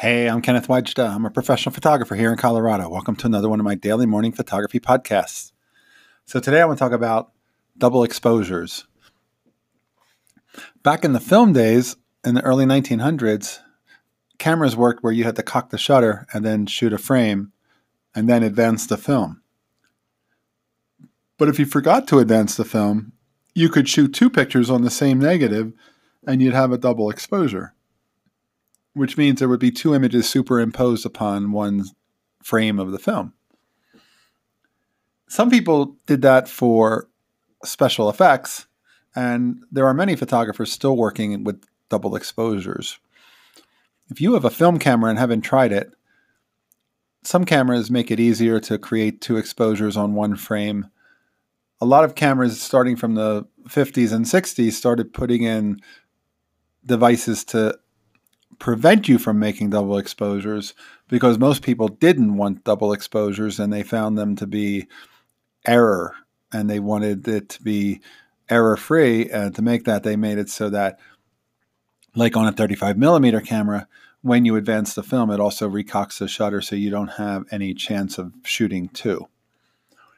Hey, I'm Kenneth Wajda. Uh, I'm a professional photographer here in Colorado. Welcome to another one of my daily morning photography podcasts. So, today I want to talk about double exposures. Back in the film days, in the early 1900s, cameras worked where you had to cock the shutter and then shoot a frame and then advance the film. But if you forgot to advance the film, you could shoot two pictures on the same negative and you'd have a double exposure, which means there would be two images superimposed upon one frame of the film. Some people did that for special effects, and there are many photographers still working with double exposures. If you have a film camera and haven't tried it, some cameras make it easier to create two exposures on one frame. A lot of cameras starting from the 50s and 60s started putting in devices to prevent you from making double exposures because most people didn't want double exposures and they found them to be error and they wanted it to be error free. And to make that, they made it so that, like on a 35 millimeter camera, when you advance the film, it also recocks the shutter so you don't have any chance of shooting two.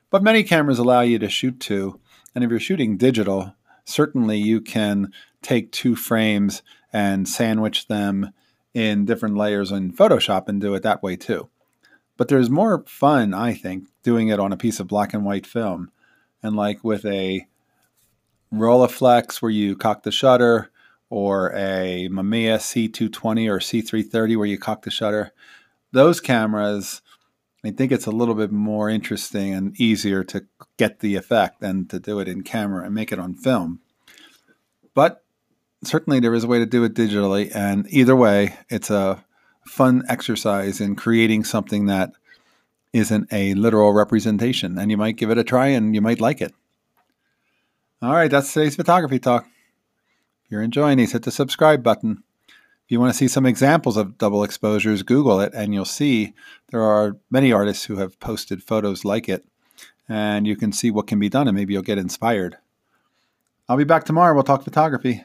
But many cameras allow you to shoot two. And if you're shooting digital, certainly you can take two frames and sandwich them in different layers in Photoshop and do it that way too. But there's more fun, I think, doing it on a piece of black and white film. And like with a Rolleiflex where you cock the shutter, or a Mamiya C220 or C330 where you cock the shutter, those cameras, I think it's a little bit more interesting and easier to get the effect than to do it in camera and make it on film. But certainly there is a way to do it digitally, and either way, it's a fun exercise in creating something that isn't a literal representation, and you might give it a try and you might like it. All right, that's today's photography talk. If you're enjoying these, hit the subscribe button. If you want to see some examples of double exposures, Google it, and you'll see there are many artists who have posted photos like it, and you can see what can be done, and maybe you'll get inspired. I'll be back tomorrow. We'll talk photography.